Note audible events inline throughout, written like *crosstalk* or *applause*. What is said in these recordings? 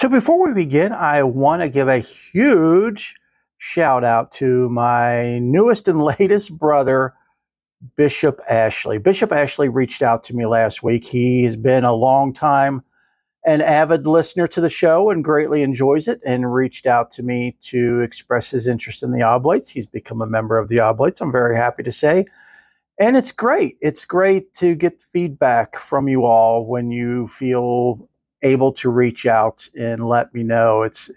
So before we begin, I want to give a huge shout out to my newest and *laughs* latest brother, Bishop Ashley. Bishop Ashley reached out to me last week. He has been a long time an avid listener to the show and greatly enjoys it and reached out to me to express his interest in the Oblates. He's become a member of the Oblates, I'm very happy to say. And it's great. It's great to get feedback from you all when you feel able to reach out and let me know. It's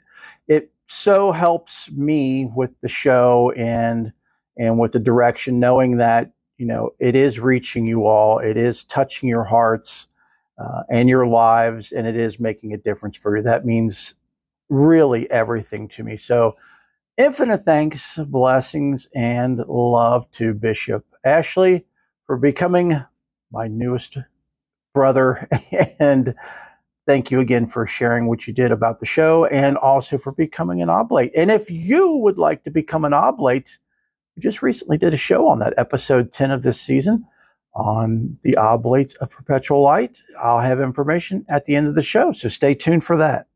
it so helps me with the show and and with the direction knowing that you know, it is reaching you all. It is touching your hearts uh, and your lives, and it is making a difference for you. That means really everything to me. So, infinite thanks, blessings, and love to Bishop Ashley for becoming my newest brother. *laughs* and thank you again for sharing what you did about the show and also for becoming an oblate. And if you would like to become an oblate, we just recently did a show on that, episode 10 of this season on the oblates of perpetual light. I'll have information at the end of the show, so stay tuned for that.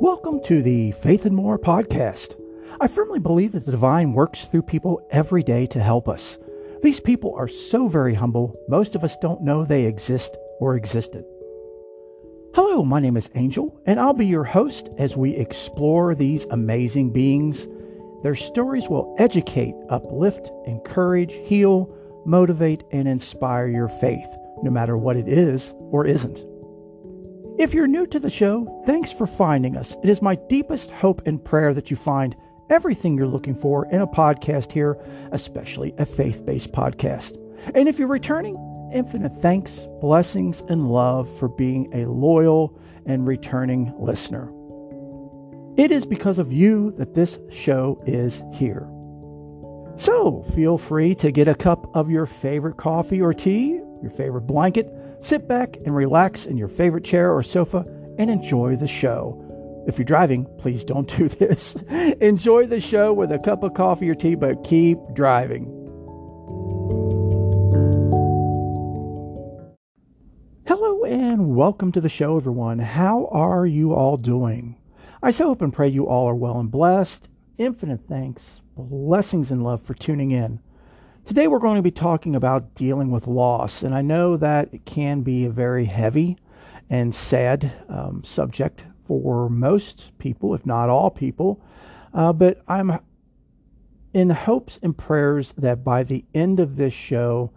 Welcome to the Faith and More podcast. I firmly believe that the divine works through people every day to help us. These people are so very humble, most of us don't know they exist or existed. Hello, my name is Angel, and I'll be your host as we explore these amazing beings. Their stories will educate, uplift, encourage, heal, motivate, and inspire your faith, no matter what it is or isn't. If you're new to the show, thanks for finding us. It is my deepest hope and prayer that you find everything you're looking for in a podcast here, especially a faith based podcast. And if you're returning, infinite thanks, blessings, and love for being a loyal and returning listener. It is because of you that this show is here. So feel free to get a cup of your favorite coffee or tea, your favorite blanket, sit back and relax in your favorite chair or sofa and enjoy the show. If you're driving, please don't do *laughs* this. enjoy the show with a cup of coffee or tea, but keep driving. Hello and welcome to the show, everyone. How are you all doing? I so hope and pray you all are well and blessed. Infinite thanks, blessings, and love for tuning in. Today we're going to be talking about dealing with loss, and I know that it can be a very heavy and sad um, subject for most people, if not all people. Uh, but I'm in hopes and prayers that by the end of this show,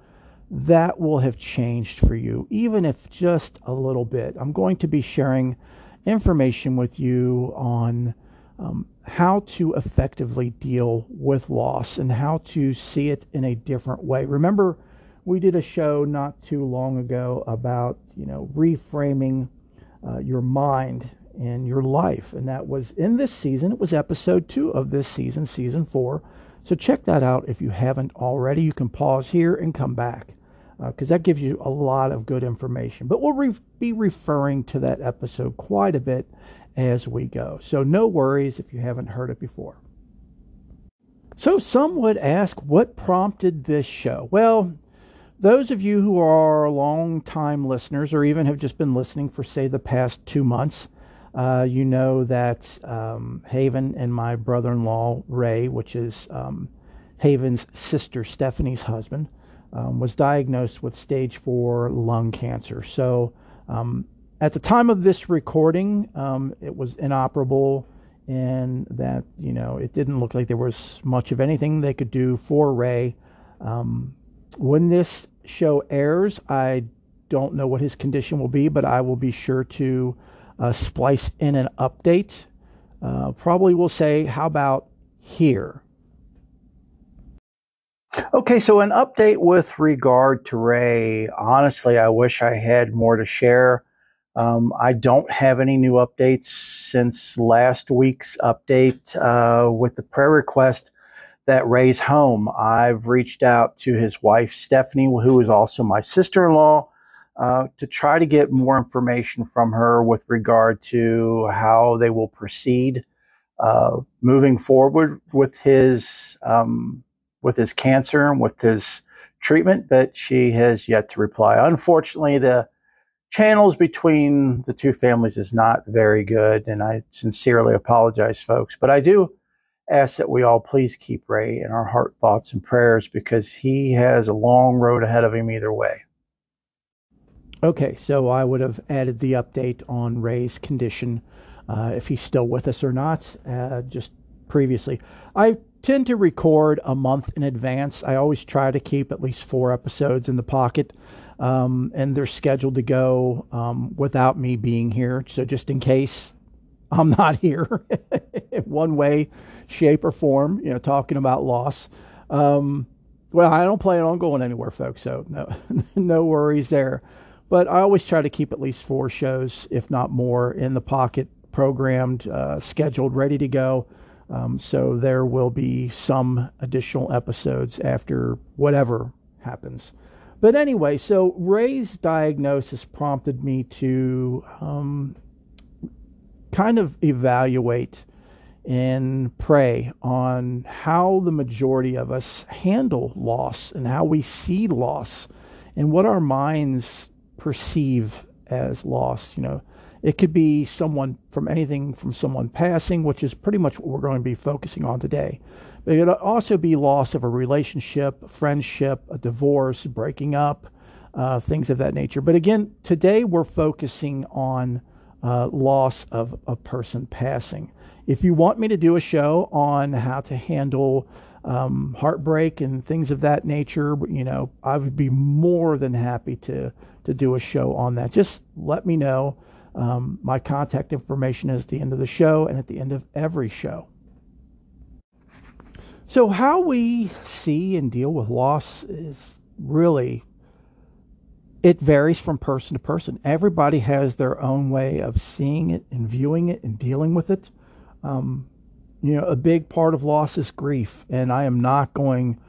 that will have changed for you, even if just a little bit. I'm going to be sharing information with you on um, how to effectively deal with loss and how to see it in a different way. Remember, we did a show not too long ago about you know reframing uh, your mind and your life, and that was in this season. It was episode two of this season, season four. So check that out if you haven't already. You can pause here and come back because uh, that gives you a lot of good information. But we'll re- be referring to that episode quite a bit as we go. So no worries if you haven't heard it before. So some would ask, what prompted this show? Well, those of you who are long-time listeners or even have just been listening for, say, the past two months, uh, you know that um, Haven and my brother in law, Ray, which is um, Haven's sister Stephanie's husband, um, was diagnosed with stage four lung cancer. So um, at the time of this recording, um, it was inoperable, and that you know it didn't look like there was much of anything they could do for Ray. Um, when this show airs, I don't know what his condition will be, but I will be sure to uh, splice in an update. Uh, probably will say, how about here? Okay, so an update with regard to Ray. Honestly, I wish I had more to share. Um, I don't have any new updates since last week's update uh, with the prayer request that Ray's home. I've reached out to his wife, Stephanie, who is also my sister in law, uh, to try to get more information from her with regard to how they will proceed uh, moving forward with his. Um, with his cancer and with his treatment, but she has yet to reply. Unfortunately, the channels between the two families is not very good, and I sincerely apologize, folks. But I do ask that we all please keep Ray in our heart, thoughts, and prayers because he has a long road ahead of him either way. Okay, so I would have added the update on Ray's condition, uh, if he's still with us or not, uh, just previously. I tend to record a month in advance. I always try to keep at least four episodes in the pocket, um, and they're scheduled to go um, without me being here. So just in case I'm not *laughs* here in one way, shape, or form, you know, talking about loss. Um, well, I don't plan on going anywhere, folks. So no, *laughs* no worries there. But I always try to keep at least four shows, if not more, in the pocket, programmed, uh, scheduled, ready to go. Um, so there will be some additional episodes after whatever happens. But anyway, so Ray's diagnosis prompted me to um, kind of evaluate and pray on how the majority of us handle loss and how we see loss and what our minds perceive as loss. You know, it could be someone from anything from someone passing, which is pretty much what we're going to be focusing on today. But it could also be loss of a relationship, friendship, a divorce, breaking up, uh, things of that nature. But again, today we're focusing on uh, loss of a person passing. If you want me to do a show on how to handle um, heartbreak and things of that nature, you know, I would be more than happy to to do a show on that. Just let me know. Um, my contact information is at the end of the show and at the end of every show. So, how we see and deal with loss is really, it varies from person to person. Everybody has their own way of seeing it and viewing it and dealing with it. Um, you know, a big part of loss is grief, and I am not going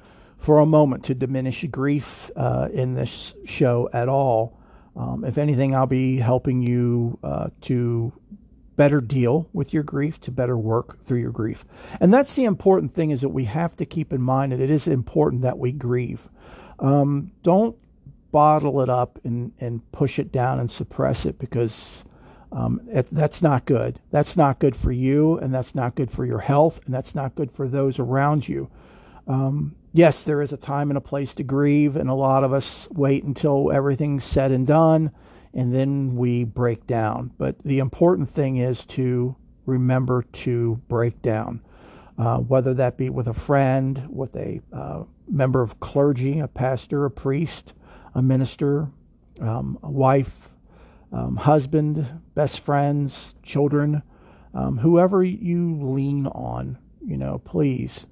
for a moment to diminish grief uh, in this show at all. Um, if anything, I'll be helping you uh, to better deal with your grief, to better work through your grief. And that's the important thing is that we have to keep in mind that it is important that we grieve. Um, don't bottle it up and, and push it down and suppress it because um, it, that's not good. That's not good for you, and that's not good for your health, and that's not good for those around you. Um, yes, there is a time and a place to grieve, and a lot of us wait until everything's said and done, and then we break down. But the important thing is to remember to break down, uh, whether that be with a friend, with a uh, member of clergy, a pastor, a priest, a minister, um, a wife, um, husband, best friends, children, um, whoever you lean on, you know, please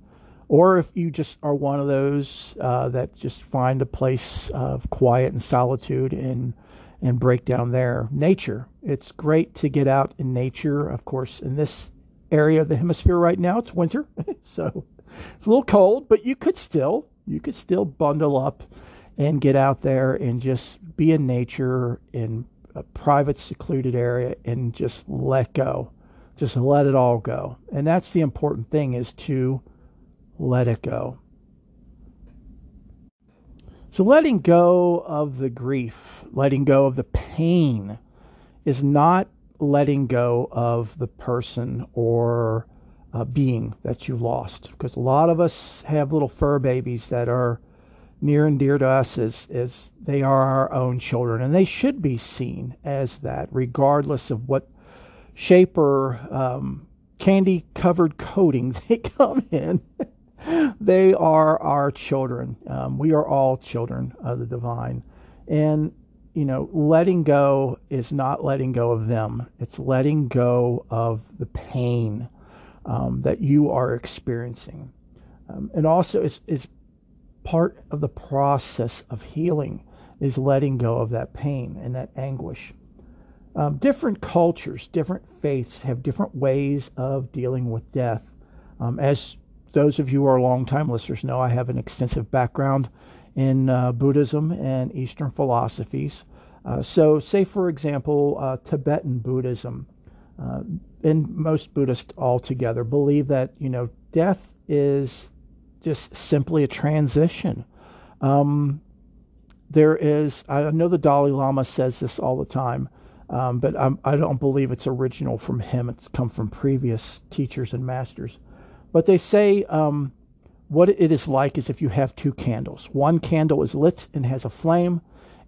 or if you just are one of those uh, that just find a place of quiet and solitude and and break down there. Nature. It's great to get out in nature. Of course, in this area of the hemisphere right now, it's winter, *laughs* so it's a little cold, but you could still you could still bundle up and get out there and just be in nature in a private secluded area and just let go. Just let it all go. And that's the important thing is to let it go. So, letting go of the grief, letting go of the pain, is not letting go of the person or uh, being that you lost. Because a lot of us have little fur babies that are near and dear to us as, as they are our own children, and they should be seen as that, regardless of what shape or um, candy covered coating *laughs* they come in they are our children. Um, we are all children of the divine. And, you know, letting go is not letting go of them, it's letting go of the pain um, that you are experiencing. Um, and also, it's, it's part of the process of healing is letting go of that pain and that anguish. Um, different cultures, different faiths have different ways of dealing with death. Um, as those of you who are longtime listeners know I have an extensive background in uh, Buddhism and Eastern philosophies. Uh, so, say for example, uh, Tibetan Buddhism uh, and most Buddhists altogether believe that you know death is just simply a transition. Um, there is, I know the Dalai Lama says this all the time, um, but I'm, I do not believe it's original from him. It's come from previous teachers and masters. But they say um, what it is like is if you have two candles. One candle is lit and has a flame,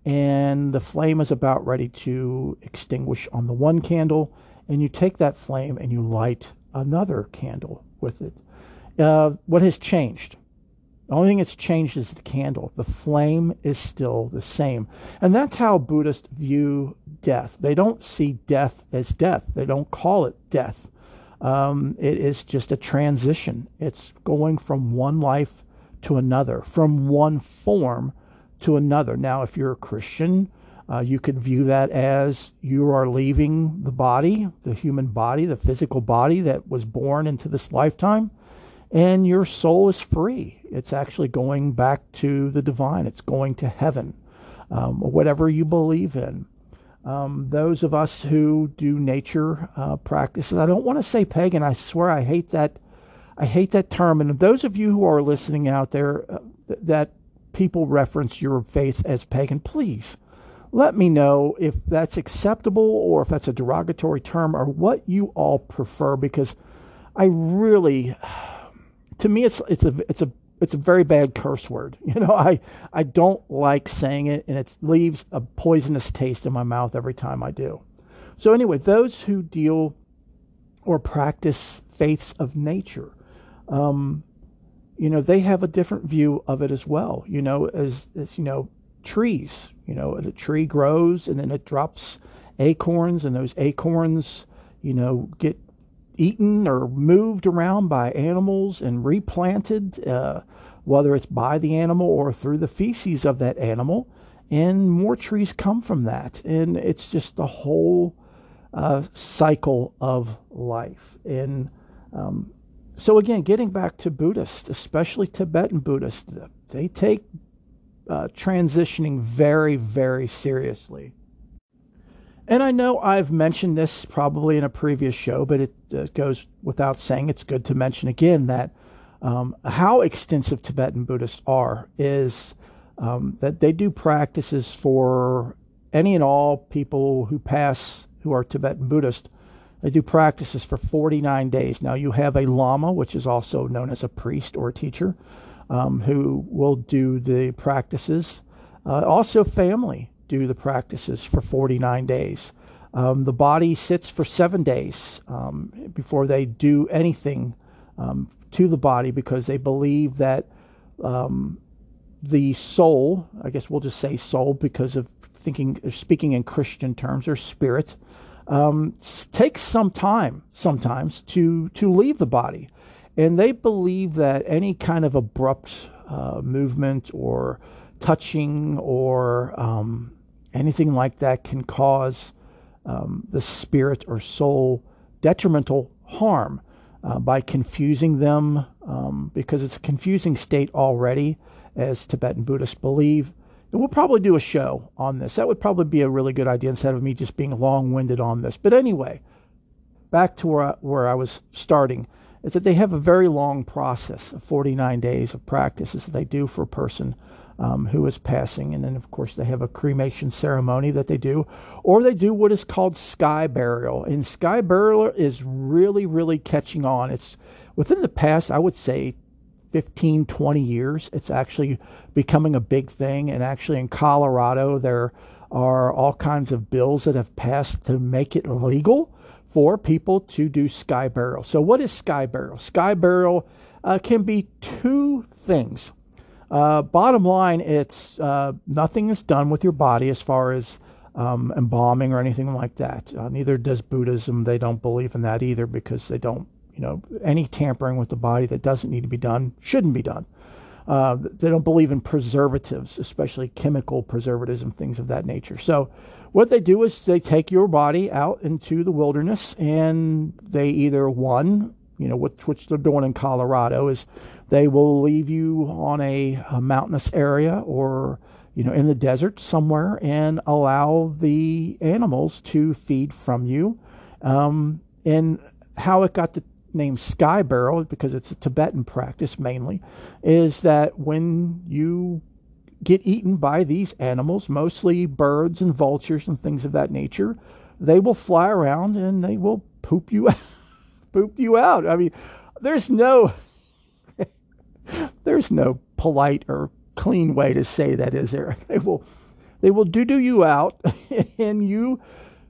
and the flame is about ready to extinguish on the one candle, and you take that flame and you light another candle with it. Uh, what has changed? The only thing that's changed is the candle. The flame is still the same. And that's how Buddhists view death. They don't see death as death, they don't call it death. Um, it is just a transition. It's going from one life to another, from one form to another. Now, if you're a Christian, uh, you could view that as you are leaving the body, the human body, the physical body that was born into this lifetime and your soul is free. It's actually going back to the divine, it's going to heaven, um, whatever you believe in. Um, those of us who do nature uh, practices, I don't want to say pagan, I swear I hate that. I hate that term. And those of you who are listening out there uh, that people reference your faith as pagan, please let me know if that's acceptable or if that's a derogatory term or what you all prefer because I really *sighs* to me it's it's a it's a it's a very bad curse word. *laughs* You know, I I don't like saying it, and it leaves a poisonous taste in my mouth every time I do. So anyway, those who deal or practice faiths of nature, um, you know, they have a different view of it as well. You know, as as you know, trees. You know, a tree grows and then it drops acorns, and those acorns, you know, get eaten or moved around by animals and replanted, uh, whether it's by the animal or through the feces of that animal. And more trees come from that. And it's just a whole uh, cycle of life. And um, so, again, getting back to Buddhists, especially Tibetan Buddhists, they take uh, transitioning very, very seriously. And I know I've mentioned this probably in a previous show, but it uh, goes without saying. It's good to mention again that um, how extensive Tibetan Buddhists are is um, that they do practices for any and all people who pass who are Tibetan Buddhist. They do practices for 49 days. Now, you have a Lama, which is also known as a priest or a teacher, um, who will do the practices. Uh, also, family do the practices for 49 days. Um, the body sits for seven days um, before they do anything um, to the body because they believe that um, the soul, I guess we'll just say soul because of thinking, speaking in Christian terms, or spirit, um, takes some time sometimes to to leave the body, and they believe that any kind of abrupt uh, movement or touching or um, anything like that can cause um, the spirit or soul detrimental harm uh, by confusing them um, because it's a confusing state already, as Tibetan Buddhists believe. And we'll probably do a show on this. That would probably be a really good idea instead of me just being long winded on this. But anyway, back to where I, where I was starting is that they have a very long process of 49 days of practices that they do for a person um, who is passing. And then, of course, they have a cremation ceremony that they do, or they do what is called sky burial. And sky burial is really, really catching on. It's within the past, I would say, 15, 20 years, it's actually becoming a big thing. And actually, in Colorado, there are all kinds of bills that have passed to make it legal for people to do sky burial. So, what is sky burial? Sky burial uh, can be two things. Uh, bottom line, it's uh, nothing is done with your body as far as um, embalming or anything like that. Uh, neither does Buddhism. They don't believe in that either because they don't, you know, any tampering with the body that doesn't need to be done shouldn't be done. Uh, they don't believe in preservatives, especially chemical preservatives and things of that nature. So, what they do is they take your body out into the wilderness and they either one, you know, which, which they're doing in Colorado is they will leave you on a, a mountainous area or you know in the desert somewhere and allow the animals to feed from you. Um, and how it got the name sky burial because it's a Tibetan practice mainly is that when you get eaten by these animals, mostly birds and vultures and things of that nature, they will fly around and they will poop you *laughs* poop you out. I mean, there's no there's no polite or clean way to say that, is there? *laughs* They will they will doo doo you out, *laughs* and you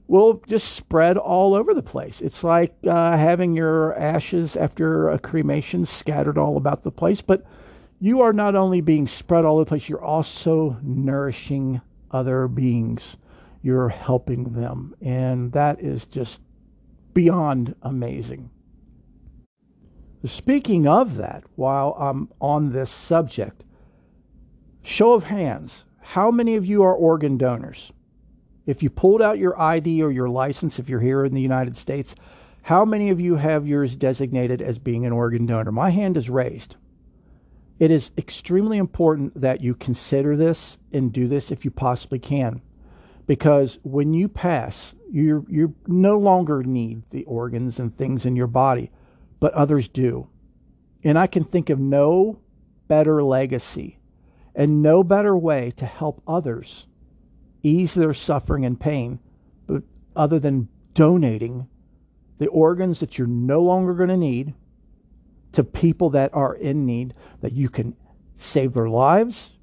will just spread all over the place. It's like uh, having your ashes after a cremation scattered all about the place, but you are not only being spread all over the place, you're also nourishing other beings. You're helping them. And that is just beyond amazing. Speaking of that, while I'm on this subject, show of hands, how many of you are organ donors? If you pulled out your ID or your license, if you're here in the United States, how many of you have yours designated as being an organ donor? My hand is raised. It is extremely important that you consider this and do this if you possibly can. Because when you pass, you you no longer need the organs and things in your body, but others do. And I can think of no better legacy and no better way to help others ease their suffering and pain but other than donating the organs that you're no longer going to need to people that are in need that you can save their lives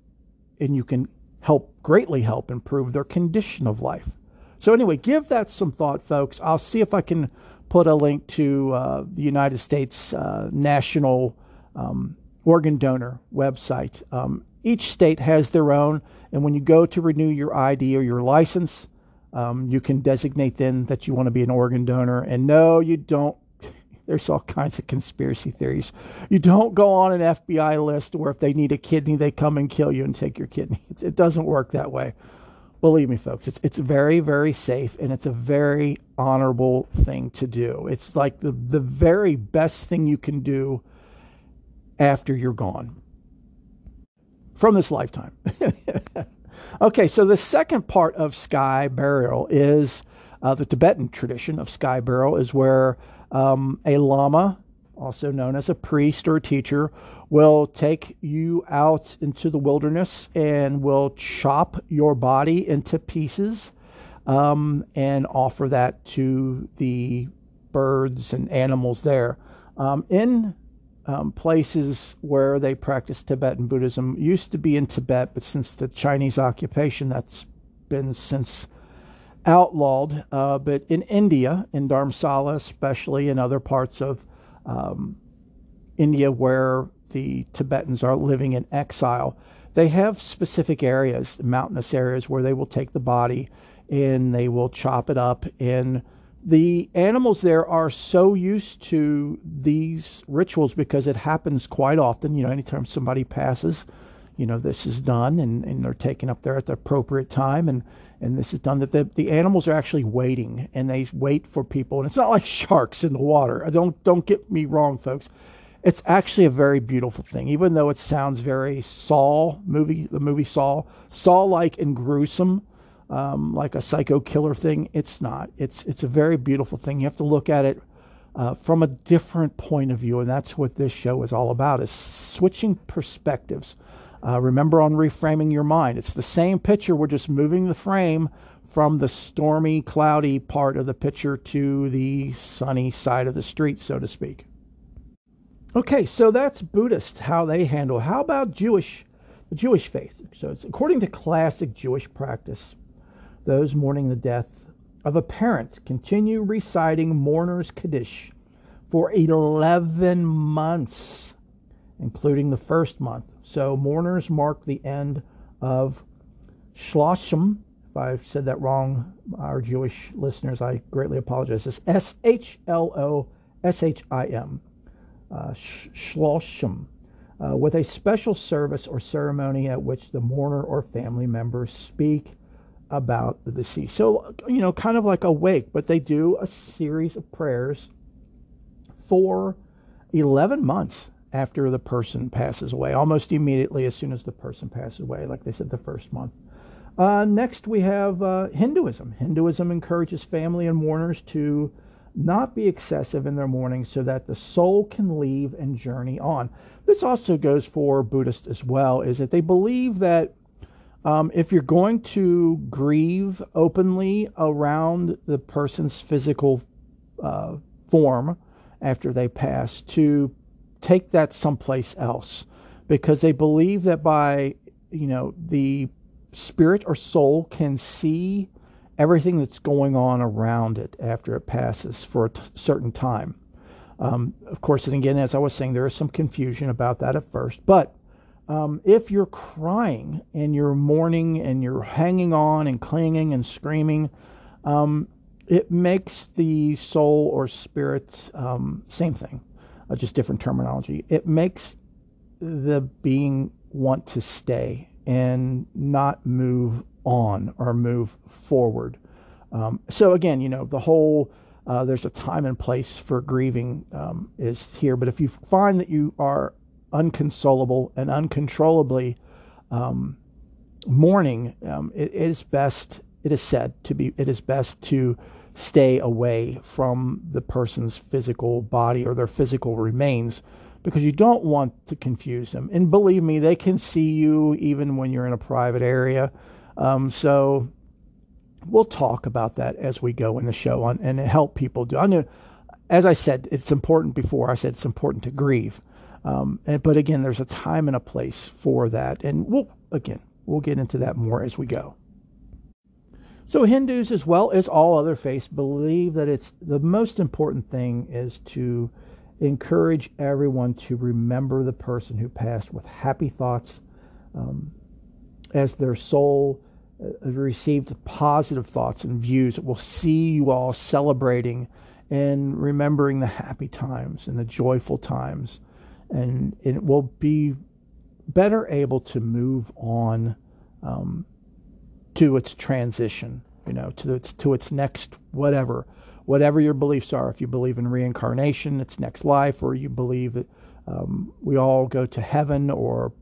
and you can help greatly help improve their condition of life. So anyway, give that some thought folks. I'll see if I can put a link to uh, the United States uh, National um, Organ Donor website. Um, each state has their own, and when you go to renew your ID or your license, um, you can designate then that you want to be an organ donor. And no, you don't. *laughs* There's all kinds of conspiracy theories. You don't go on an FBI list where if they need a kidney, they come and kill you and take your kidney. *laughs* It doesn't work that way. Believe me, folks, it's it's very very safe and it's a very honorable thing to do. It's like the the very best thing you can do after you're gone from this lifetime. *laughs* okay, so the second part of sky burial is uh, the Tibetan tradition of sky burial, is where um, a lama, also known as a priest or a teacher, will take you out into the wilderness and will chop your body into pieces um, and offer that to the birds and animals there. Um, in um, places where they practice Tibetan Buddhism used to be in Tibet, but since the Chinese occupation, that's been since outlawed. Uh, but in India, in Dharamsala, especially in other parts of um, India where the Tibetans are living in exile, they have specific areas, mountainous areas, where they will take the body and they will chop it up and the animals there are so used to these rituals because it happens quite often. You know, anytime somebody passes, you know, this is done and, and they're taken up there at the appropriate time and, and this is done that the, the animals are actually waiting and they wait for people. And it's not like sharks in the water. Don't, don't get me wrong, folks. It's actually a very beautiful thing, even though it sounds very Saw movie, the movie Saw, Saw like and gruesome um, like a psycho killer thing. It's not. It's it's a very beautiful thing. You have to look at it uh, from a different point of view, and that's what this show is all about: is switching perspectives. Uh, remember on reframing your mind, it's the same picture. We're just moving the frame from the stormy, cloudy part of the picture to the sunny side of the street, so to speak. Okay, so that's Buddhist how they handle. How about Jewish, the Jewish faith? So it's according to classic Jewish practice those mourning the death of a parent continue reciting mourner's Kaddish for 11 months, including the first month. So mourners mark the end of Shloshim. If I've said that wrong, our Jewish listeners, I greatly apologize. It's S H L O S H I M. Uh. Uh, with a special service or ceremony at which the mourner or family members speak about the deceased. So, you know, kind of like a wake, but they do a series of prayers for 11 months after the person passes away, almost immediately as soon as the person passes away, like they said, the first month. Uh, next, we have uh, Hinduism. Hinduism encourages family and mourners to not be excessive in their mourning so that the soul can leave and journey on. This also goes for Buddhists as well, is that they believe that Um, if you're going to grieve openly around the person's physical uh, form after they pass, to take that someplace else because they believe that by, you know, the spirit or soul can see everything that's going on around it after it passes for a t- certain time. Um, of course, and again, as I was saying, there is some confusion about that at first. But um, if you're crying and you're mourning and you're hanging on and clinging and screaming, um, it makes the soul or spirit, um, same thing, uh, just different terminology. It makes the being want to stay and not move on or move forward. Um, so again, you know, the whole uh, there's a time and place for grieving um, is here. But if you find that you are unconsolable and uncontrollably um, mourning, um, it, it is best. It is said to be. It is best to stay away from the person's physical body or their physical remains because you don't want to confuse them. And believe me, they can see you even when you're in a private area. Um, so we'll talk about that as we go in the show on and help people do. I know, as I said, it's important before. I said it's important to grieve, um, and, but again, there's a time and a place for that, and we'll again we'll get into that more as we go. So Hindus, as well as all other faiths, believe that it's the most important thing is to encourage everyone to remember the person who passed with happy thoughts um, as their soul uh, received positive thoughts and views. We'll see you all celebrating and remembering the happy times and the joyful times. And it will be better able to move on um, to its transition, you know, to its to its next whatever, whatever your beliefs are. If you believe in reincarnation, its next life, or you believe that um, we all go to heaven, or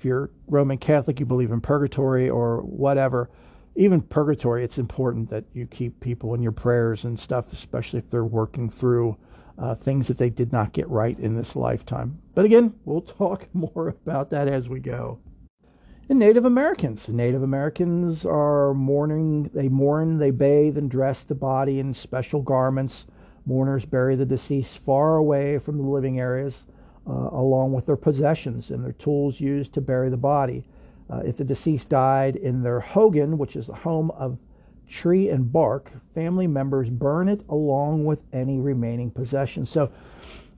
if you're Roman Catholic, you believe in purgatory or whatever. Even purgatory, it's important that you keep people in your prayers and stuff, especially if they're working through uh, things that they did not get right in this lifetime. But again, we'll *laughs* talk more about that as we go. And Native Americans. Native Americans are mourning, they mourn, they bathe and dress the body in special garments. Mourners bury the deceased far away from the living areas along with their possessions and their tools used to bury the body. Uh, if the deceased died in their hogan, which is a home of tree and bark, family members burn it along with any remaining possessions. So,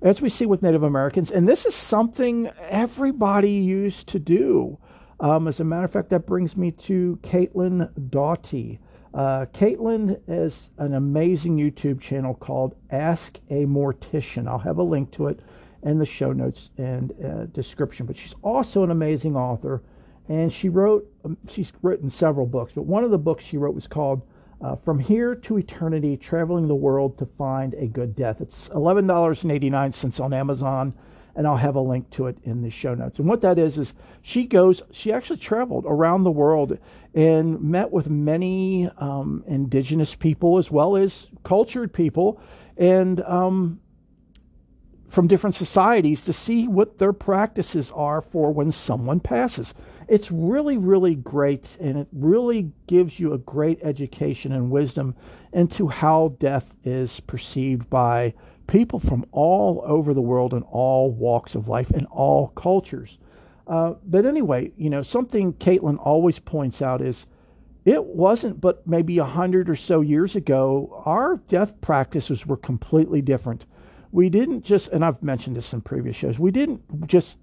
as we see with Native Americans, and this is something everybody used to do. Um, as a matter of fact, that brings me to Caitlin Doughty. Uh, Caitlin has an amazing YouTube channel called Ask a Mortician. I'll have a link to it in the show notes and uh, description. But she's also an amazing author, and she wrote. Um, she's written several books, but one of the books she wrote was called uh, "From Here to Eternity: Traveling the World to Find a Good Death." It's eleven dollars and eighty nine cents on Amazon. And I'll have a link to it in the show notes. And what that is is she goes. She actually traveled around the world and met with many um, indigenous people as well as cultured people, and um, from different societies to see what their practices are for when someone passes. It's really, really great, and it really gives you a great education and wisdom into how death is perceived by people from all over the world and all walks of life and all cultures. Uh, but anyway, you know, something Caitlin always points out is it wasn't but maybe a hundred or so years ago, our death practices were completely different we didn't just, and I've mentioned this in previous shows, we didn't just,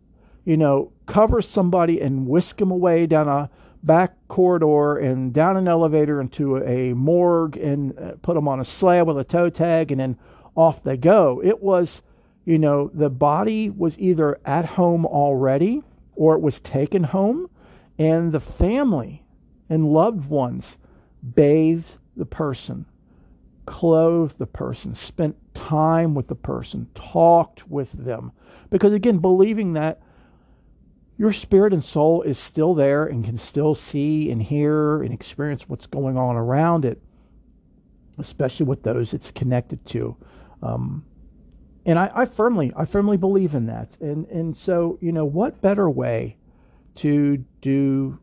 you know, cover somebody and whisk them away down a back corridor and down an elevator into a morgue and uh, put them on a slab with a toe tag and then off they go. It was, you know, the body was either at home already or it was taken home and the family and loved ones bathed the person clothed the person, spent time with the person, talked with them. Because again, believing that your spirit and soul is still there and can still see and hear and experience what's going on around it, especially with those it's connected to. Um, and I, I firmly, I firmly believe in that. And and so, you know, what better way to do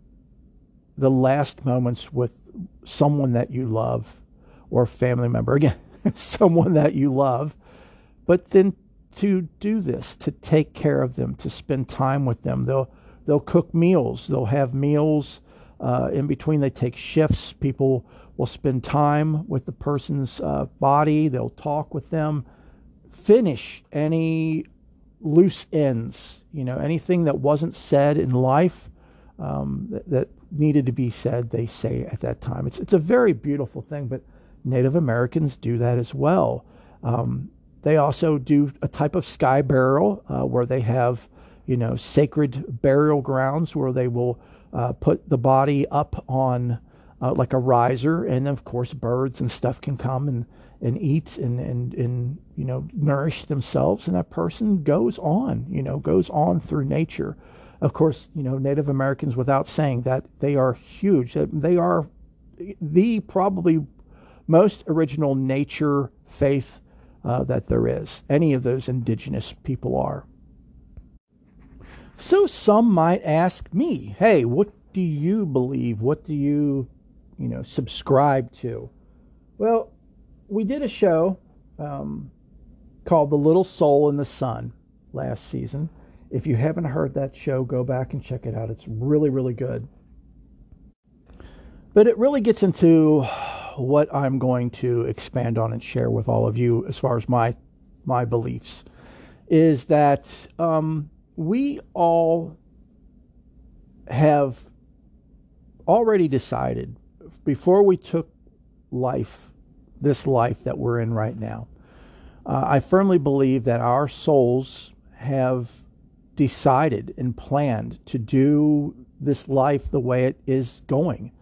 the last moments with someone that you love or family member. Again, *laughs* someone that you love, but then to do this, to take care of them, to spend time with them. They'll they'll cook meals. They'll have meals uh, in between. They take shifts. People will spend time with the person's uh, body. They'll talk with them. Finish any loose ends. You know, anything that wasn't said in life um, that, that, needed to be said, they say at that time. It's it's a very beautiful thing. But Native Americans do that as well. Um, they also do a type of sky burial uh, where they have, you know, sacred burial grounds where they will uh, put the body up on uh, like a riser, and of course birds and stuff can come and and eat and and and you know nourish themselves, and that person goes on, you know, goes on through nature of course, you know, Native Americans, without saying that, they are huge. They are the probably most original nature faith uh, that there is. Any of those indigenous people are. So some might ask me, hey, what do you believe? What do you, you know, subscribe to? Well, we did a show um, called The Little Soul and the Sun last season. If you haven't heard that show, go back and check it out. It's really, really good. But it really gets into what I'm going to expand on and share with all of you as far as my my beliefs is that um, we all have already decided before we took life, this life that we're in right now. Uh, I firmly believe that our souls have decided and planned to do this life the way it is going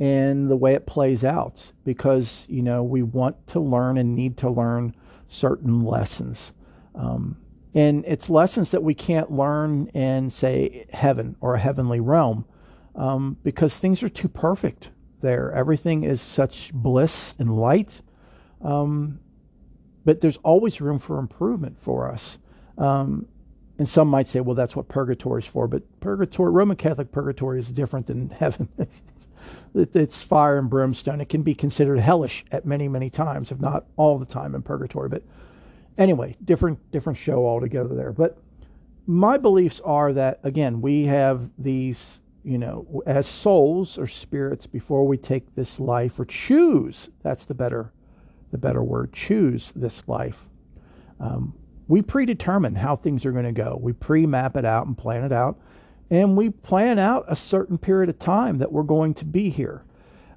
and the way it plays out because you know we want to learn and need to learn certain lessons um, and it's lessons that we can't learn in say heaven or a heavenly realm um, because things are too perfect there everything is such bliss and light um, but there's always room for improvement for us um, and some might say, well, that's what purgatory is for. But purgatory, Roman Catholic purgatory is different than *laughs* heaven. It's fire and brimstone. It can be considered hellish at many, many times, if not all the time in purgatory. But anyway, different, different show altogether there. But my beliefs are that again, we have these, you know, as souls or spirits before we take this life or choose. That's the better, the better word. Choose this life. Um, we predetermine how things are going to go. We pre map it out and plan it out. And we plan out a certain period of time that we're going to be here.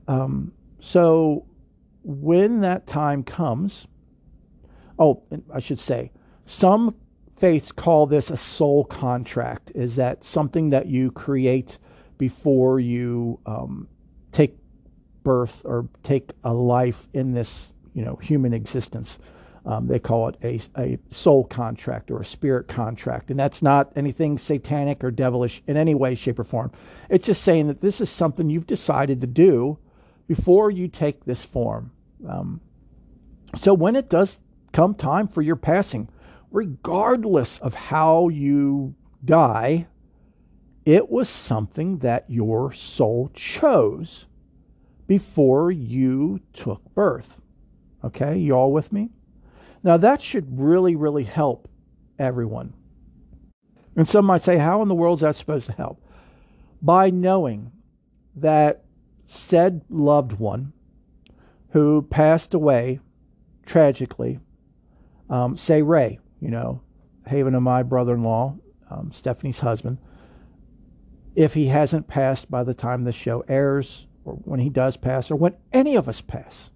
Um, so when that time comes, oh, I should say, some faiths call this a soul contract. Is that something that you create before you um, take birth or take a life in this, you know, human existence? Um, they call it a, a soul contract or a spirit contract. And that's not anything satanic or devilish in any way, shape, or form. It's just saying that this is something you've decided to do before you take this form. Um, so when it does come time for your passing, regardless of how you die, it was something that your soul chose before you took birth. Okay, you all with me? Now, that should really, really help everyone. And some might say, how in the world is that supposed to help? By knowing that said loved one who passed away tragically, um, say Ray, you know, Haven and my brother in law, um, Stephanie's husband, if he hasn't passed by the time the show airs, or when he does pass, or when any of us pass,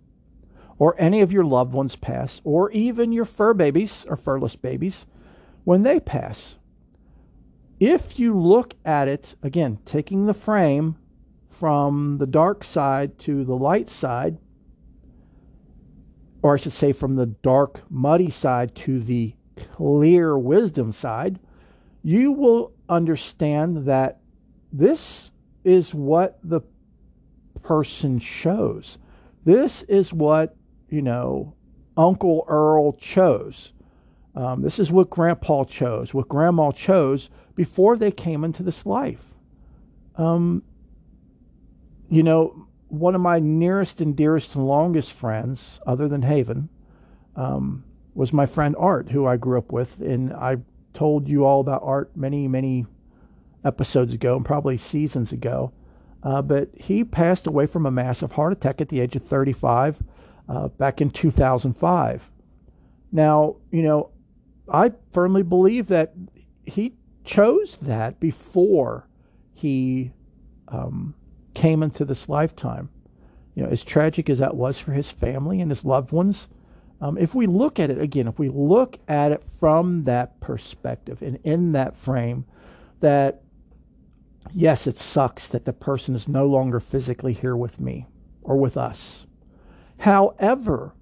or any of your loved ones pass, or even your fur babies or furless babies, when they pass, if you look at it, again, taking the frame from the dark side to the light side, or I should say from the dark, muddy side to the clear wisdom side, you will understand that this is what the person shows. This is what you know, Uncle Earl chose. Um, this is what Grandpa chose, what Grandma chose before they came into this life. Um, you know, one of my nearest and dearest and longest friends, other than Haven, um, was my friend Art, who I grew up with. And I told you all about Art many, many episodes ago, and probably seasons ago. Uh, but he passed away from a massive heart attack at the age of 35 uh, back in 2005. Now, you know, I firmly believe that he chose that before he um, came into this lifetime. You know, as tragic as that was for his family and his loved ones, um, if we look at it again, if we look at it from that perspective and in that frame, that yes, it sucks that the person is no longer physically here with me or with us. However,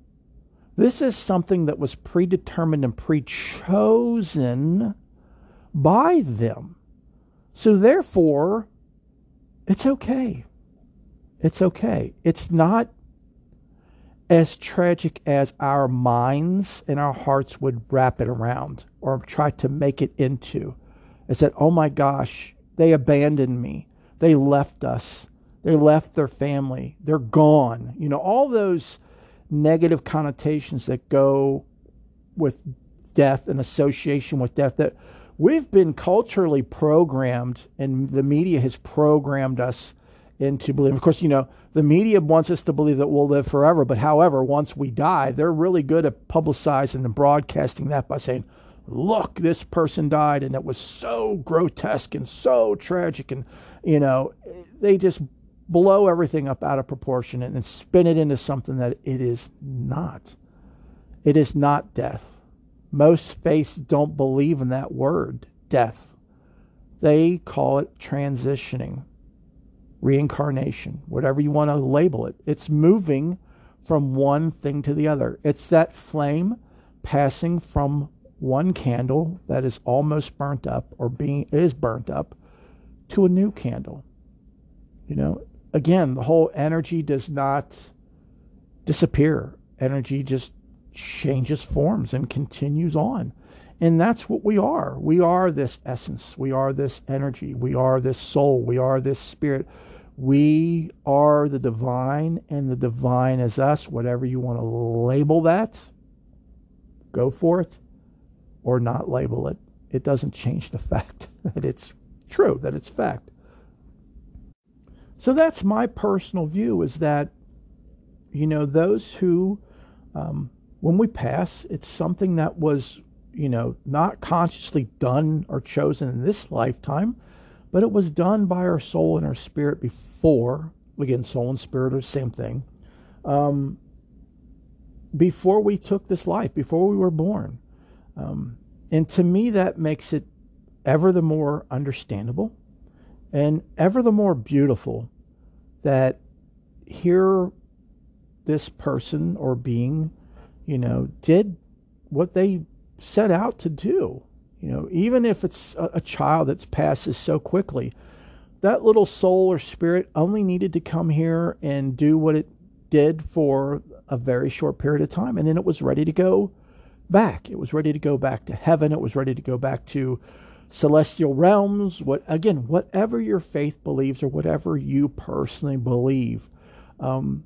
this is something that was predetermined and pre chosen by them. So, therefore, it's okay. It's okay. It's not as tragic as our minds and our hearts would wrap it around or try to make it into. Is that, oh my gosh, they abandoned me. They left us. They left their family. They're gone. You know, all those negative connotations that go with death and association with death that we've been culturally programmed and the media has programmed us into believing. Of course, you know, the media wants us to believe that we'll live forever, but however, once we die, they're really good at publicizing and broadcasting that by saying, look, this person died and it was so grotesque and so tragic. And, you know, they just blow everything up out of proportion and, and spin it into something that it is not. It is not death. Most faiths don't believe in that word, death. They call it transitioning, reincarnation, whatever you want to label it. It's moving from one thing to the other. It's that flame passing from one candle that is almost burnt up or being is burnt up to a new candle. You know, again, the whole energy does not disappear. Energy just changes forms and continues on. And that's what we are. We are this essence. We are this energy. We are this soul. We are this spirit. We are the divine, and the divine is us. Whatever you want to label that, go for it, or not label it. It doesn't change the *laughs* fact that it's true, that it's fact. So that's my personal view is that, you know, those who, um, when we pass, it's something that was, you know, not consciously done or chosen in this lifetime, but it was done by our soul and our spirit before. Again, soul and spirit are the same thing. Um, before we took this life, before we were born. Um, and to me, that makes it ever the more understandable and ever the more beautiful that here this person or being, you know, did what they set out to do. You know, even if it's a, a child that passes so quickly, that little soul or spirit only needed to come here and do what it did for a very short period of time, and then it was ready to go back. It was ready to go back to heaven. It was ready to go back to celestial realms, what again, whatever your faith believes or whatever you personally believe. Um,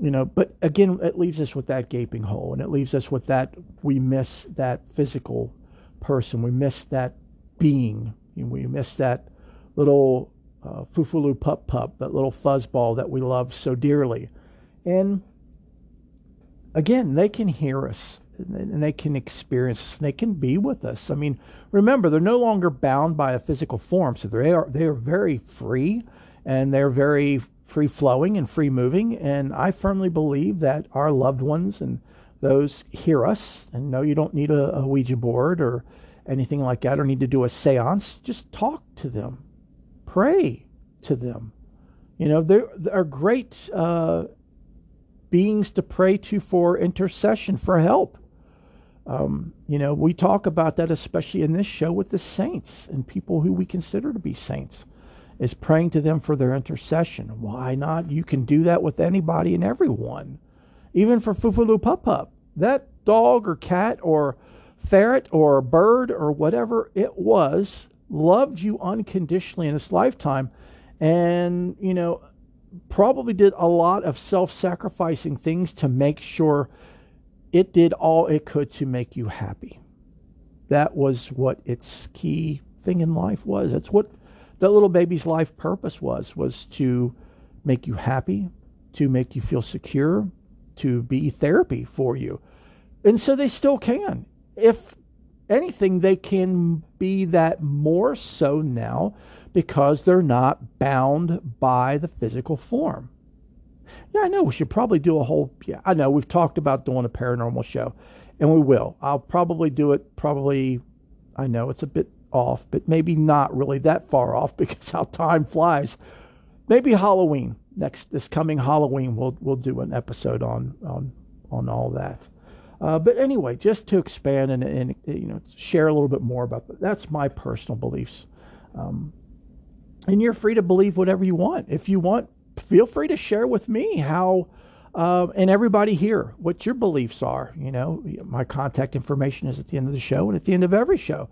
you know, but again, it leaves us with that gaping hole, and it leaves us with that we miss that physical person, we miss that being, And we miss that little uh, fufulu pup pup, that little fuzzball that we love so dearly, and again, they can hear us and they can experience us and they can be with us. I mean, remember, they're no longer bound by a physical form, so they are they are very free and they're very free flowing and free moving. And I firmly believe that our loved ones and those hear us and know you don't need a, a Ouija board or anything like that or need to do a seance. Just talk to them, pray to them. You know, there are great uh, beings to pray to for intercession, for help. Um, you know, we talk about that especially in this show with the saints and people who we consider to be saints, is praying to them for their intercession. Why not? You can do that with anybody and everyone, even for Fufulu Pup Pup. That dog or cat or ferret or bird or whatever it was loved you unconditionally in this lifetime. And, you know, probably did a lot of self sacrificing things to make sure it did all it could to make you happy. That was what its key thing in life was. That's what that little baby's life purpose was was to make you happy, to make you feel secure, to be therapy for you. And so they still can. If anything, they can be that more so now because they're not bound by the physical form. Yeah, I know we should probably do a whole. Yeah, I know we've talked about doing a paranormal show, and we will. I'll probably do it. Probably, I know it's a bit off, but maybe not really that far off *laughs* because how time flies. Maybe Halloween next this coming Halloween we'll we'll do an episode on on on all that. Uh, but anyway, just to expand and, and you know share a little bit more about that. That's my personal beliefs. Um, and you're free to believe whatever you want. If you want, feel free to share with me how uh, and everybody here what your beliefs are. You know, my contact information is at the end of the show and at the end of every show.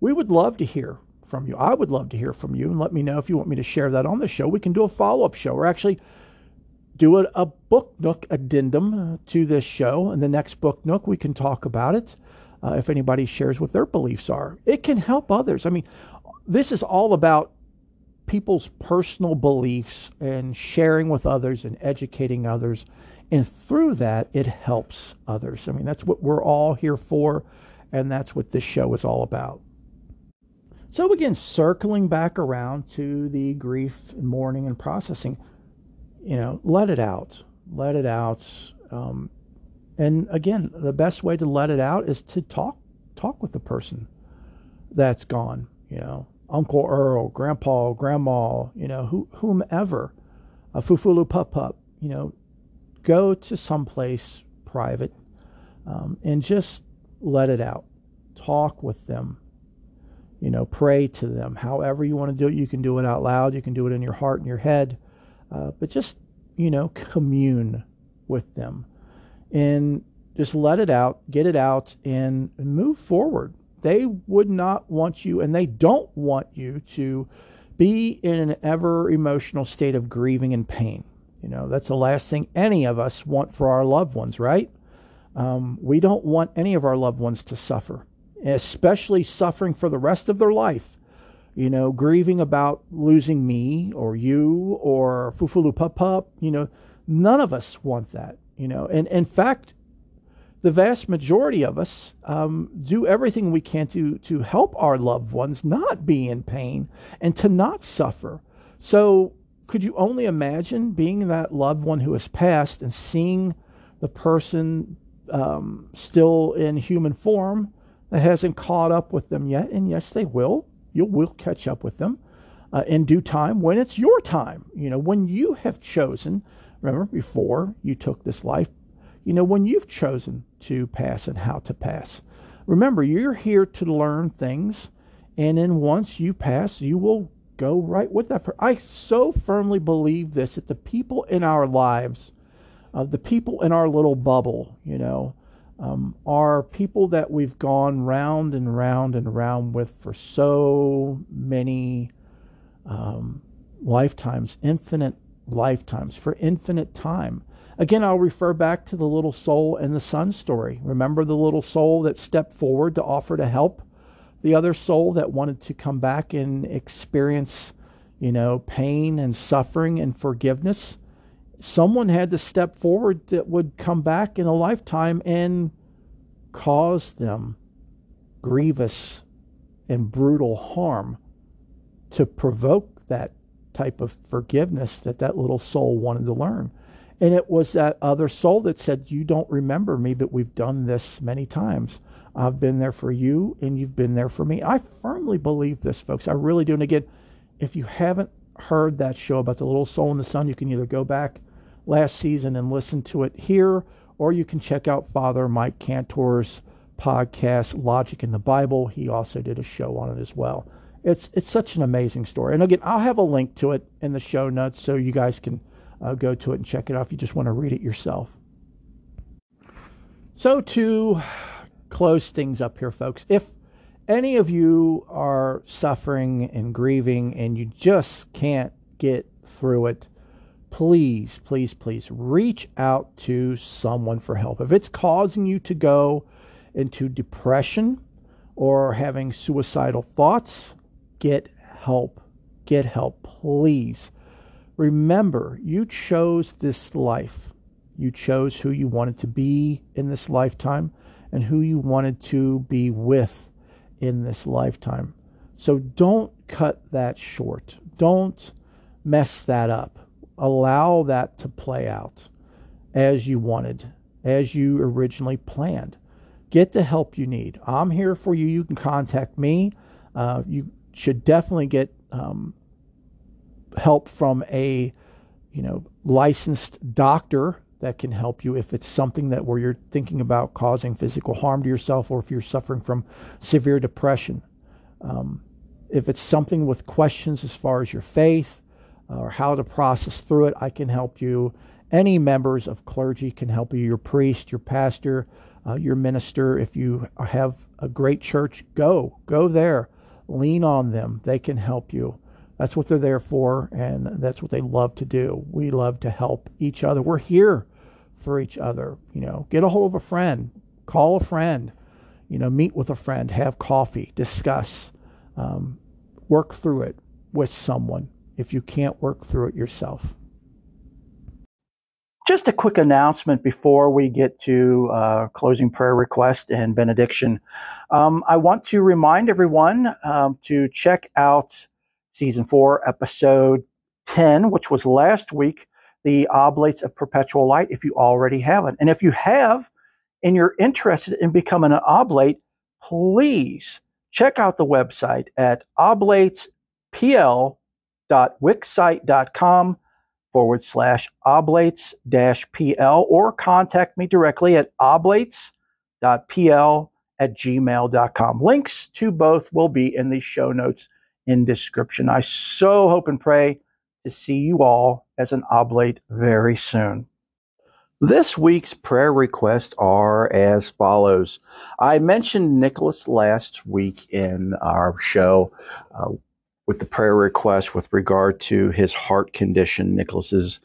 We would love to hear from you. I would love to hear from you and let me know if you want me to share that on the show. We can do a follow up show or actually do a, a book nook addendum to this show. And the next book nook, we can talk about it uh, if anybody shares what their beliefs are. It can help others. I mean, this is all about people's personal beliefs and sharing with others and educating others. And through that, it helps others. I mean, that's what we're all here for, and that's what this show is all about. So, again, circling back around to the grief mourning and processing, you know, let it out. Let it out. Um, and again, the best way to let it out is to talk talk with the person that's gone. You know, Uncle Earl, Grandpa, Grandma, you know, who, whomever, a Fufulu Pup Pup, you know, go to someplace private um, and just let it out. Talk with them you know, pray to them. However you want to do it, you can do it out loud. You can do it in your heart and your head. Uh, but just, you know, commune with them and just let it out, get it out, and move forward. They would not want you, and they don't want you to be in an ever emotional state of grieving and pain. You know, that's the last thing any of us want for our loved ones, right? Um, we don't want any of our loved ones to suffer especially suffering for the rest of their life. You know, grieving about losing me or you or Fufulu Pup Pup. You know, none of us want that. You know, and in fact, the vast majority of us um, do everything we can to to help our loved ones not be in pain and to not suffer. So, could you only imagine being that loved one who has passed and seeing the person um, still in human form that hasn't caught up with them yet. And yes, they will. You will catch up with them uh, in due time when it's your time. You know, when you have chosen, remember before you took this life, you know, when you've chosen to pass and how to pass. Remember, you're here to learn things. And then once you pass, you will go right with that. I so firmly believe this that the people in our lives, uh, the people in our little bubble, you know, um, are people that we've gone round and round and round with for so many um, lifetimes, infinite lifetimes, for infinite time. Again, I'll refer back to the little soul and the Sun story. Remember the little soul that stepped forward to offer to help the other soul that wanted to come back and experience, you know, pain and suffering and forgiveness? someone had to step forward that would come back in a lifetime and cause them grievous and brutal harm to provoke that type of forgiveness that that little soul wanted to learn. And it was that other soul that said, You don't remember me, but we've done this many times. I've been there for you, and you've been there for me. I firmly believe this, folks. I really do. And again, if you haven't heard that show about the little soul in the sun, you can either go back last season and listen to it here, or you can check out Father Mike Cantor's podcast, Logic in the Bible. He also did a show on it as well. It's it's such an amazing story. And again, I'll have a link to it in the show notes so you guys can uh, go to it and check it out if you just want to read it yourself. So to close things up here, folks, if any of you are suffering and grieving and you just can't get through it, please, please, please reach out to someone for help. If it's causing you to go into depression or having suicidal thoughts, get help. Get help, please. Remember, you chose this life. You chose who you wanted to be in this lifetime and who you wanted to be with in this lifetime. So don't cut that short. Don't mess that up. Allow that to play out as you wanted, as you originally planned. Get the help you need. I'm here for you. You can contact me. Uh, you should definitely get um, help from a you know licensed doctor that can help you if it's something that where you're thinking about causing physical harm to yourself or if you're suffering from severe depression. Um, if it's something with questions as far as your faith uh, or how to process through it, I can help you. Any members of clergy can help you. Your priest, your pastor, uh, your minister. If you have a great church, go. Go there. Lean on them. They can help you. That's what they're there for, and that's what they love to do. We love to help each other. We're here for each other. You know, get a hold of a friend, call a friend, you know, meet with a friend, have coffee, discuss, um, work through it with someone if you can't work through it yourself. Just a quick announcement before we get to uh, closing prayer request and benediction. Um, I want to remind everyone um, to check out season four, episode 10, which was last week, the Oblates of Perpetual Light, if you already haven't. And if you have and you're interested in becoming an oblate, please check out the website at oblatespl.wixsite.com forward slash oblates dash pl or contact me directly at oblates.pl at gmail.com. Links to both will be in the show notes in description. I so hope and pray to see you all as an oblate very soon. This week's prayer requests are as follows. I mentioned Nicholas last week in our show uh, with the prayer request with regard to his heart condition. Nicholas is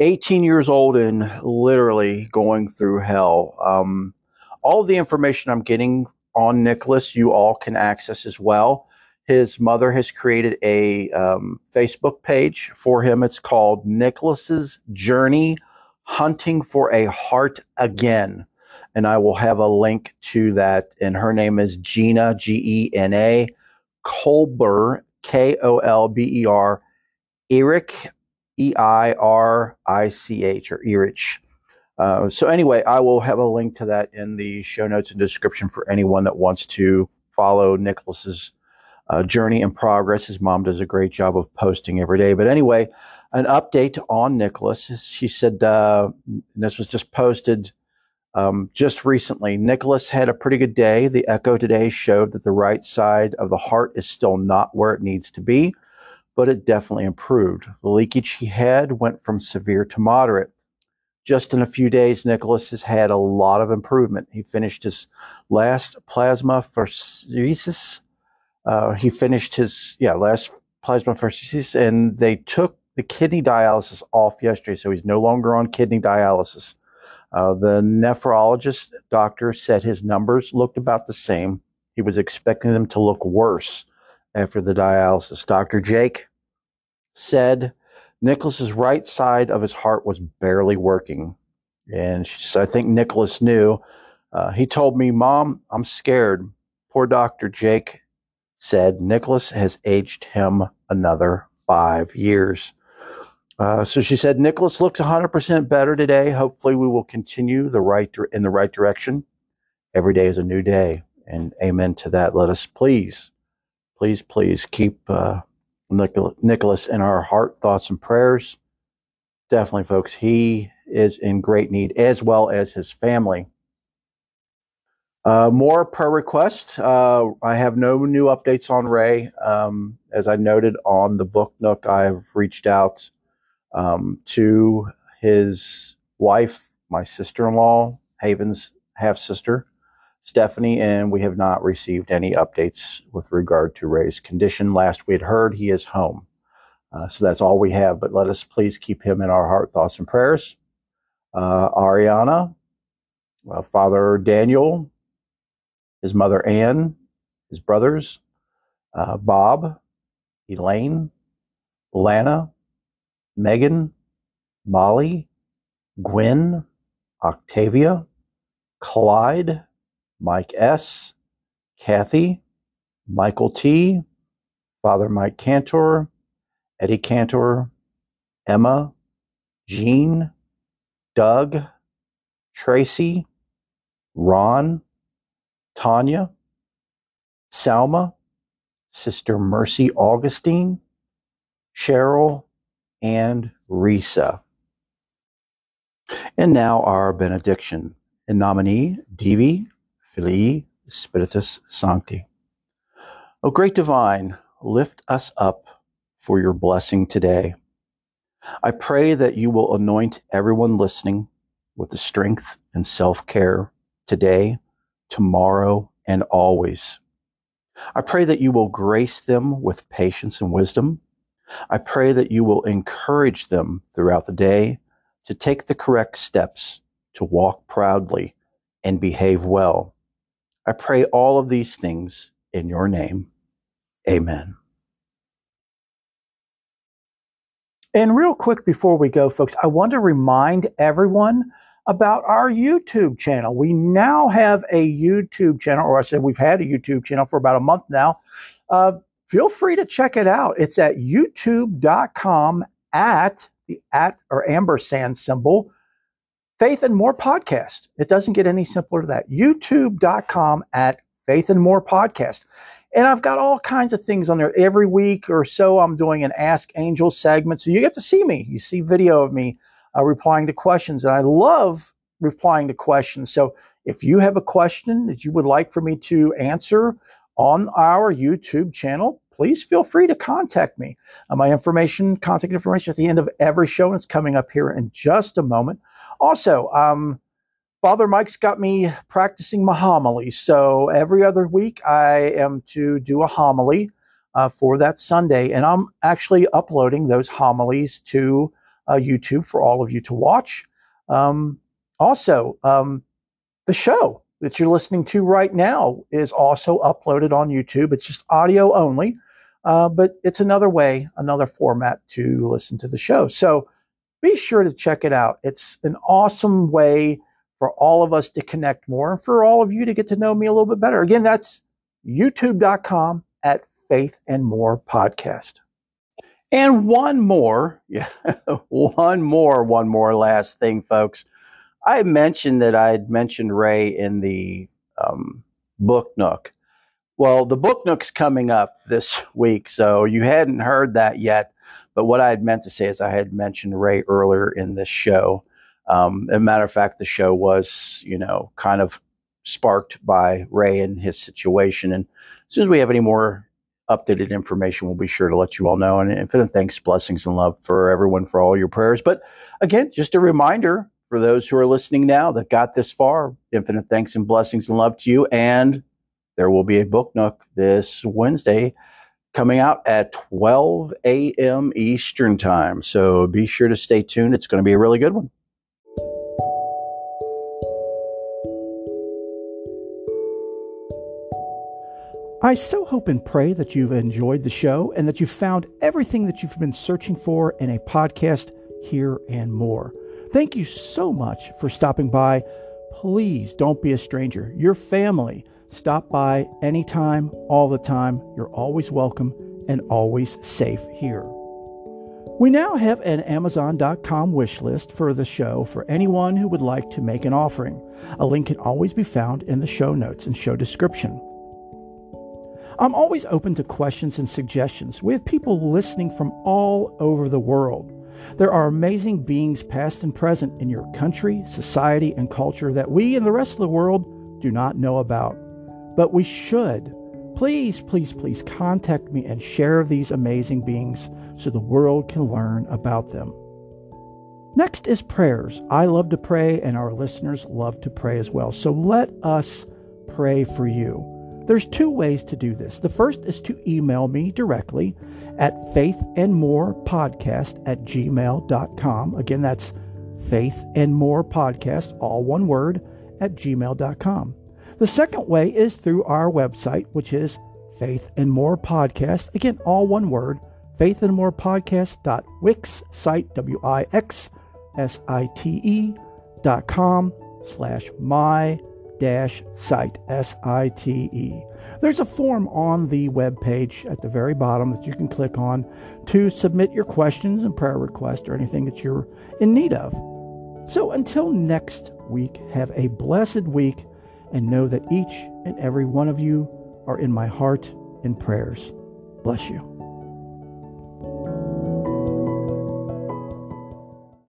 18 years old and literally going through hell. Um, all the information I'm getting on Nicholas, you all can access as well. His mother has created a um, Facebook page for him. It's called Nicholas's Journey Hunting for a Heart Again. And I will have a link to that. And her name is Gena, G E N A, Kolber, K O L B E R, Eirich, E I R I C H, or Erich. Uh, so, anyway, I will have a link to that in the show notes and description for anyone that wants to follow Nicholas's uh, journey in progress. His mom does a great job of posting every day. But anyway, an update on Nicholas. She said uh, this was just posted um, just recently. Nicholas had a pretty good day. The echo today showed that the right side of the heart is still not where it needs to be, but it definitely improved. The leakage he had went from severe to moderate. Just in a few days, Nicholas has had a lot of improvement. He finished his last plasmapheresis uh, he finished his yeah last plasmapheresis, and they took the kidney dialysis off yesterday, so he's no longer on kidney dialysis. Uh, the nephrologist doctor said his numbers looked about the same. He was expecting them to look worse after the dialysis. Dr. Jake said Nicholas's right side of his heart was barely working. And said, I think Nicholas knew. Uh, he told me, Mom, I'm scared. Poor Dr. Jake said Nicholas has aged him another five years. Uh, so she said Nicholas looks 100% better today. Hopefully, we will continue the right in the right direction. Every day is a new day, and amen to that. Let us please, please, please keep uh, Nicholas in our heart, thoughts, and prayers. Definitely, folks, he is in great need, as well as his family. Uh, more per request. Uh, I have no new updates on Ray. Um, as I noted on the book nook, I've reached out um, to his wife, my sister in law, Haven's half sister, Stephanie, and we have not received any updates with regard to Ray's condition. Last we had heard, he is home. Uh, so that's all we have. But let us please keep him in our heart, thoughts, and prayers. Uh, Ariana, uh, Father Daniel, his mother Anne, his brothers, uh, Bob, Elaine, Lana, Megan, Molly, Gwen, Octavia, Clyde, Mike S., Kathy, Michael T., Father Mike Cantor, Eddie Cantor, Emma, Jean, Doug, Tracy, Ron, Tanya, Salma, Sister Mercy Augustine, Cheryl, and Risa. And now our benediction. In nomine Divi, Filii, Spiritus Sancti. O great divine, lift us up for your blessing today. I pray that you will anoint everyone listening with the strength and self care today, tomorrow, and always. I pray that you will grace them with patience and wisdom. I pray that you will encourage them throughout the day to take the correct steps, to walk proudly, and behave well. I pray all of these things in your name. Amen. And real quick before we go, folks, I want to remind everyone about our YouTube channel. We now have a YouTube channel, or I said we've had a YouTube channel for about a month now. Uh, feel free to check it out. It's at youtube.com at the at or ampersand symbol, Faith and More Podcast. It doesn't get any simpler than that. YouTube.com at Faith and More Podcast. And I've got all kinds of things on there. Every week or so, I'm doing an Ask Angel segment. So you get to see me. You see video of me uh, replying to questions. And I love replying to questions. So if you have a question that you would like for me to answer on our YouTube channel, please feel free to contact me. Uh, my information, contact information at the end of every show, and it's coming up here in just a moment. Also, um, Father Mike's got me practicing my homily. So every other week, I am to do a homily uh, for that Sunday. And I'm actually uploading those homilies to YouTube for all of you to watch. Um, also, um, the show that you're listening to right now is also uploaded on YouTube. It's just audio only, uh, but it's another way, another format to listen to the show. So be sure to check it out. It's an awesome way for all of us to connect more and for all of you to get to know me a little bit better. Again, that's youtube.com at Faith and More Podcast. And one more, yeah, *laughs* one more, one more last thing, folks. I mentioned that I had mentioned Ray in the um, book nook. Well, the book nook's coming up this *laughs* week, so you hadn't heard that yet. But what I had meant to say is I had mentioned Ray earlier in this show. Um, as a matter of fact, the show was, you know, kind of sparked by Ray and his situation. And as soon as we have any more updated information, we'll be sure to let you all know. And infinite thanks, blessings, and love for everyone for all your prayers. But again, just a reminder for those who are listening now that got this far, infinite thanks and blessings and love to you. And there will be a book nook this Wednesday coming out at 12 a.m. Eastern Time. So be sure to stay tuned. It's going to be a really good one. I so hope and pray that you've enjoyed the show and that you've found everything that you've been searching for in a podcast here and more. Thank you so much for stopping by. Please don't be a stranger. Your family. Stop by anytime, all the time. You're always welcome and always safe here. We now have an Amazon.com wish list for the show for anyone who would like to make an offering. A link can always be found in the show notes and show description. I'm always open to questions and suggestions. We have people listening from all over the world. There are amazing beings past and present in your country, society, and culture that we and the rest of the world do not know about. But we should. Please, please, please contact me and share these amazing beings so the world can learn about them. Next is prayers. I love to pray, and our listeners love to pray as well. So let us pray for you. There's two ways to do this. The first is to email me directly at faithandmorepodcast at gmail.com. Again, that's faithandmorepodcast, all one word, at gmail.com. The second way is through our website, which is Faith and More Podcast. Again, all one word, Faith and More site, W I X S I T E dot com slash my dash site, S I T E. There's a form on the web page at the very bottom that you can click on to submit your questions and prayer requests or anything that you're in need of. So until next week, have a blessed week and know that each and every one of you are in my heart and prayers. Bless you.